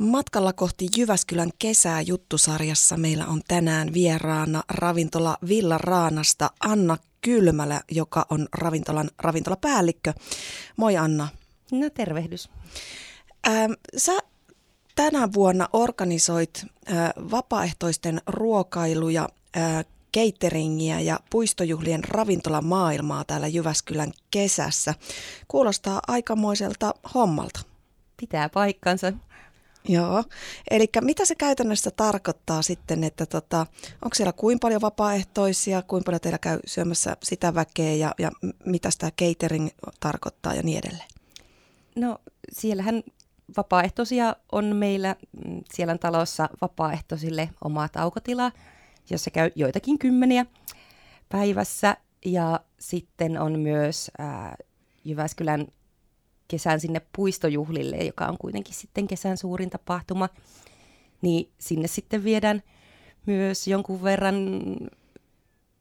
Matkalla kohti Jyväskylän kesää juttusarjassa meillä on tänään vieraana ravintola Villa Raanasta Anna Kylmälä, joka on ravintolan ravintolapäällikkö. Moi Anna. No tervehdys. Ähm, sä tänä vuonna organisoit äh, vapaaehtoisten ruokailuja, äh, cateringia ja puistojuhlien ravintolamaailmaa täällä Jyväskylän kesässä. Kuulostaa aikamoiselta hommalta. Pitää paikkansa. Joo, eli mitä se käytännössä tarkoittaa sitten, että tota, onko siellä kuinka paljon vapaaehtoisia, kuinka paljon teillä käy syömässä sitä väkeä ja, ja mitä tämä catering tarkoittaa ja niin edelleen? No siellähän vapaaehtoisia on meillä, mm, siellä on talossa vapaaehtoisille oma taukotila, jossa käy joitakin kymmeniä päivässä ja sitten on myös ää, Jyväskylän kesän sinne puistojuhlille, joka on kuitenkin sitten kesän suurin tapahtuma, niin sinne sitten viedään myös jonkun verran,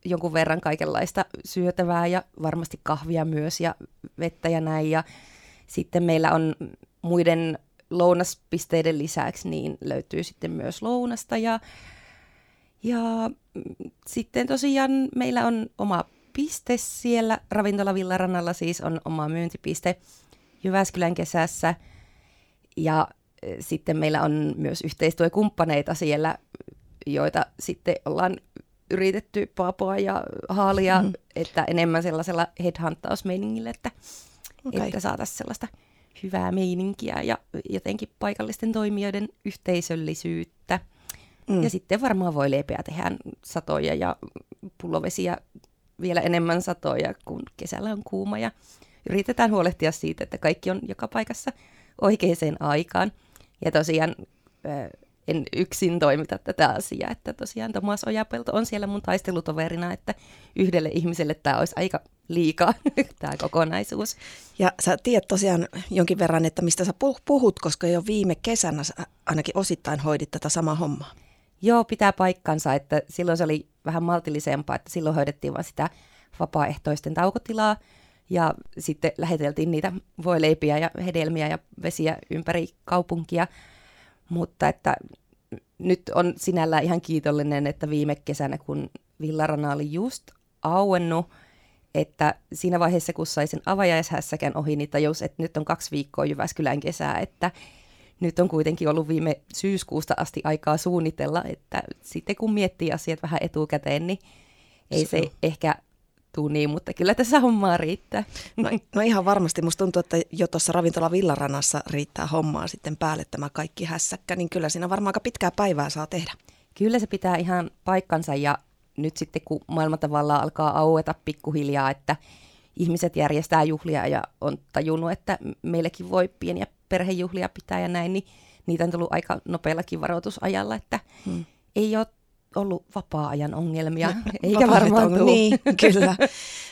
jonkun verran kaikenlaista syötävää ja varmasti kahvia myös ja vettä ja näin. Ja sitten meillä on muiden lounaspisteiden lisäksi niin löytyy sitten myös lounasta ja, ja sitten tosiaan meillä on oma piste siellä, ravintola Villarannalla siis on oma myyntipiste, Jyväskylän kesässä. Ja e, sitten meillä on myös yhteistyökumppaneita siellä, joita sitten ollaan yritetty paapoa ja haalia, mm. että enemmän sellaisella headhuntausmeiningillä, että, okay. että saataisiin sellaista hyvää meininkiä ja jotenkin paikallisten toimijoiden yhteisöllisyyttä. Mm. Ja sitten varmaan voi leipeä tehdä satoja ja pullovesiä vielä enemmän satoja, kun kesällä on kuuma ja yritetään huolehtia siitä, että kaikki on joka paikassa oikeaan aikaan. Ja tosiaan en yksin toimita tätä asiaa, että tosiaan Tomas Ojapelto on siellä mun taistelutoverina, että yhdelle ihmiselle tämä olisi aika liikaa, tämä kokonaisuus. Ja sä tiedät tosiaan jonkin verran, että mistä sä puhut, koska jo viime kesänä ainakin osittain hoidit tätä samaa hommaa. Joo, pitää paikkansa, että silloin se oli vähän maltillisempaa, että silloin hoidettiin vain sitä vapaaehtoisten taukotilaa, ja sitten läheteltiin niitä voileipiä ja hedelmiä ja vesiä ympäri kaupunkia. Mutta että nyt on sinällään ihan kiitollinen, että viime kesänä, kun Villarana oli just auennut, että siinä vaiheessa, kun sai sen avajaishässäkän ohi, niin tajus, että nyt on kaksi viikkoa Jyväskylän kesää, että nyt on kuitenkin ollut viime syyskuusta asti aikaa suunnitella, että sitten kun miettii asiat vähän etukäteen, niin ei se, se ehkä tuu niin, mutta kyllä tässä hommaa riittää. No, no ihan varmasti. Musta tuntuu, että jo tuossa ravintola Villaranassa riittää hommaa sitten päälle tämä kaikki hässäkkä, niin kyllä siinä varmaan aika pitkää päivää saa tehdä. Kyllä se pitää ihan paikkansa ja nyt sitten kun maailma tavallaan alkaa aueta pikkuhiljaa, että ihmiset järjestää juhlia ja on tajunnut, että meillekin voi pieniä perhejuhlia pitää ja näin, niin niitä on tullut aika nopeallakin varoitusajalla, että hmm. ei ole ollut vapaa-ajan ongelmia, eikä varmaan tule. Niin, kyllä.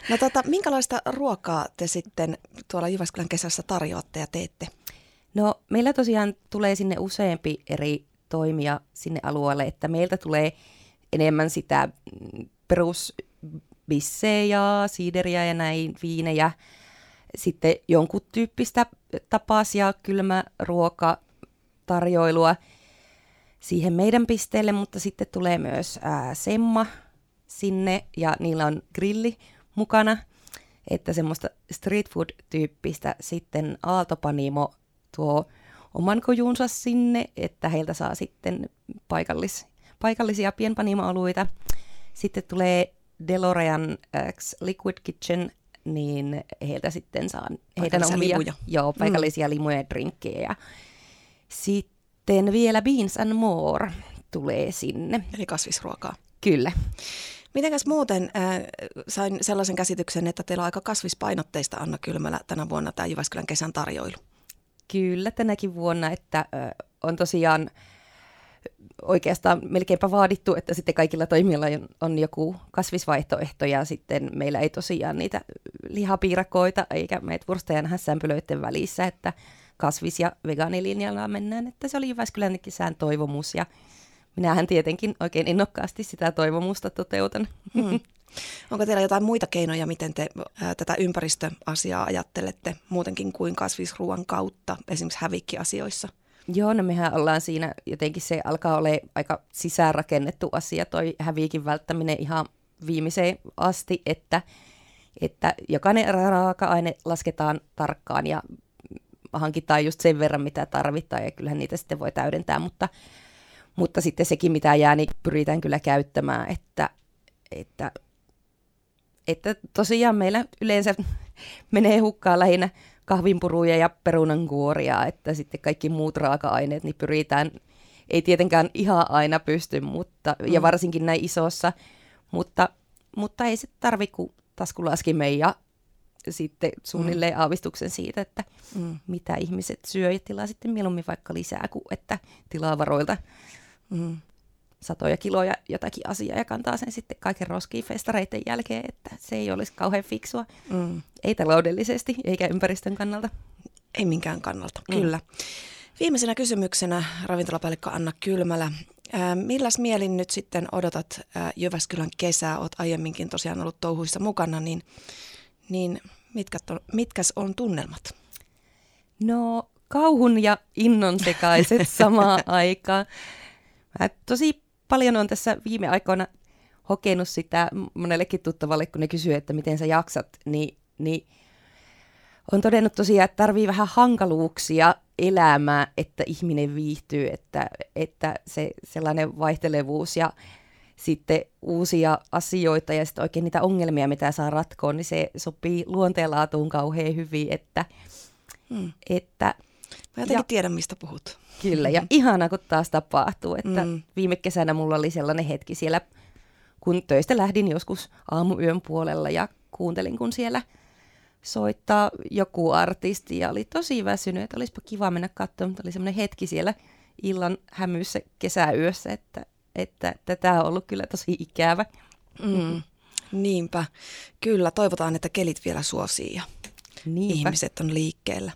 No tota, minkälaista ruokaa te sitten tuolla Jyväskylän kesässä tarjoatte ja teette? No meillä tosiaan tulee sinne useampi eri toimija sinne alueelle, että meiltä tulee enemmän sitä perusbissejä, siideriä ja näin, viinejä, sitten jonkun tyyppistä ja kylmäruokatarjoilua, tarjoilua siihen meidän pisteelle, mutta sitten tulee myös ää, Semma sinne ja niillä on grilli mukana, että semmoista street food-tyyppistä sitten Aaltopanimo tuo oman kojunsa sinne, että heiltä saa sitten paikallis, paikallisia pienpanimo-alueita. Sitten tulee Delorean X Liquid Kitchen, niin heiltä sitten saa heidän omia limuja. Joo, paikallisia mm. limuja ja drinkkejä. Sitten sitten vielä Beans and More tulee sinne. Eli kasvisruokaa. Kyllä. Mitenkäs muuten äh, sain sellaisen käsityksen, että teillä on aika kasvispainotteista Anna Kylmälä tänä vuonna tämä Jyväskylän kesän tarjoilu? Kyllä tänäkin vuonna, että äh, on tosiaan oikeastaan melkeinpä vaadittu, että sitten kaikilla toimijoilla on, on joku kasvisvaihtoehto ja sitten meillä ei tosiaan niitä lihapiirakoita eikä meitä vurstajan hässäänpylöiden välissä, että kasvis- ja vegaanilinjalla mennään, että se oli Jyväskylän kesän toivomus ja minähän tietenkin oikein innokkaasti sitä toivomusta toteutan. Hmm. Onko teillä jotain muita keinoja, miten te ää, tätä ympäristöasiaa ajattelette muutenkin kuin kasvisruoan kautta, esimerkiksi hävikkiasioissa? Joo, no mehän ollaan siinä, jotenkin se alkaa olla aika sisäänrakennettu asia, toi häviikin välttäminen ihan viimeiseen asti, että, että jokainen raaka-aine lasketaan tarkkaan ja hankitaan just sen verran, mitä tarvitaan, ja kyllähän niitä sitten voi täydentää, mutta, mutta sitten sekin, mitä jää, niin pyritään kyllä käyttämään, että, että, että tosiaan meillä yleensä menee hukkaan lähinnä kahvinpuruja ja perunankuoria, että sitten kaikki muut raaka-aineet niin pyritään, ei tietenkään ihan aina pysty, mutta, mm. ja varsinkin näin isossa, mutta, mutta ei se tarvi kuin taskulaskimen ja sitten suunnilleen mm. aavistuksen siitä, että mm. mitä ihmiset syö ja tilaa sitten mieluummin vaikka lisää kuin että tilaa varoilta mm. satoja kiloja jotakin asiaa ja kantaa sen sitten kaiken roskiin festareiden jälkeen, että se ei olisi kauhean fiksua, mm. ei taloudellisesti eikä ympäristön kannalta. Ei minkään kannalta, mm. kyllä. Viimeisenä kysymyksenä ravintolapäällikkö Anna Kylmälä. Milläs mielin nyt sitten odotat Jyväskylän kesää? Olet aiemminkin tosiaan ollut touhuissa mukana, niin, niin mitkä on, mitkäs on tunnelmat? No kauhun ja innon sekaiset samaan aikaan. Mä tosi paljon on tässä viime aikoina hokenut sitä monellekin tuttavalle, kun ne kysyy, että miten sä jaksat, niin, niin on todennut tosiaan, että tarvii vähän hankaluuksia elämää, että ihminen viihtyy, että, että se sellainen vaihtelevuus ja sitten uusia asioita ja sitten oikein niitä ongelmia, mitä saa ratkoa, niin se sopii luonteenlaatuun kauhean hyvin, että, hmm. että Mä jotenkin ja, tiedän, mistä puhut. Kyllä, ja ihana, kun taas tapahtuu, että mm. viime kesänä mulla oli sellainen hetki siellä, kun töistä lähdin joskus aamuyön puolella ja kuuntelin, kun siellä soittaa joku artisti ja oli tosi väsynyt, että olisipa kiva mennä katsomaan, mutta oli semmoinen hetki siellä illan hämyssä kesäyössä, että että tätä on ollut kyllä tosi ikävä. Mm. Niinpä. Kyllä, toivotaan, että kelit vielä suosii ja Niinpä. ihmiset on liikkeellä.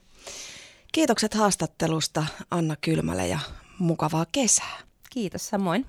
Kiitokset haastattelusta Anna Kylmälä ja mukavaa kesää. Kiitos samoin.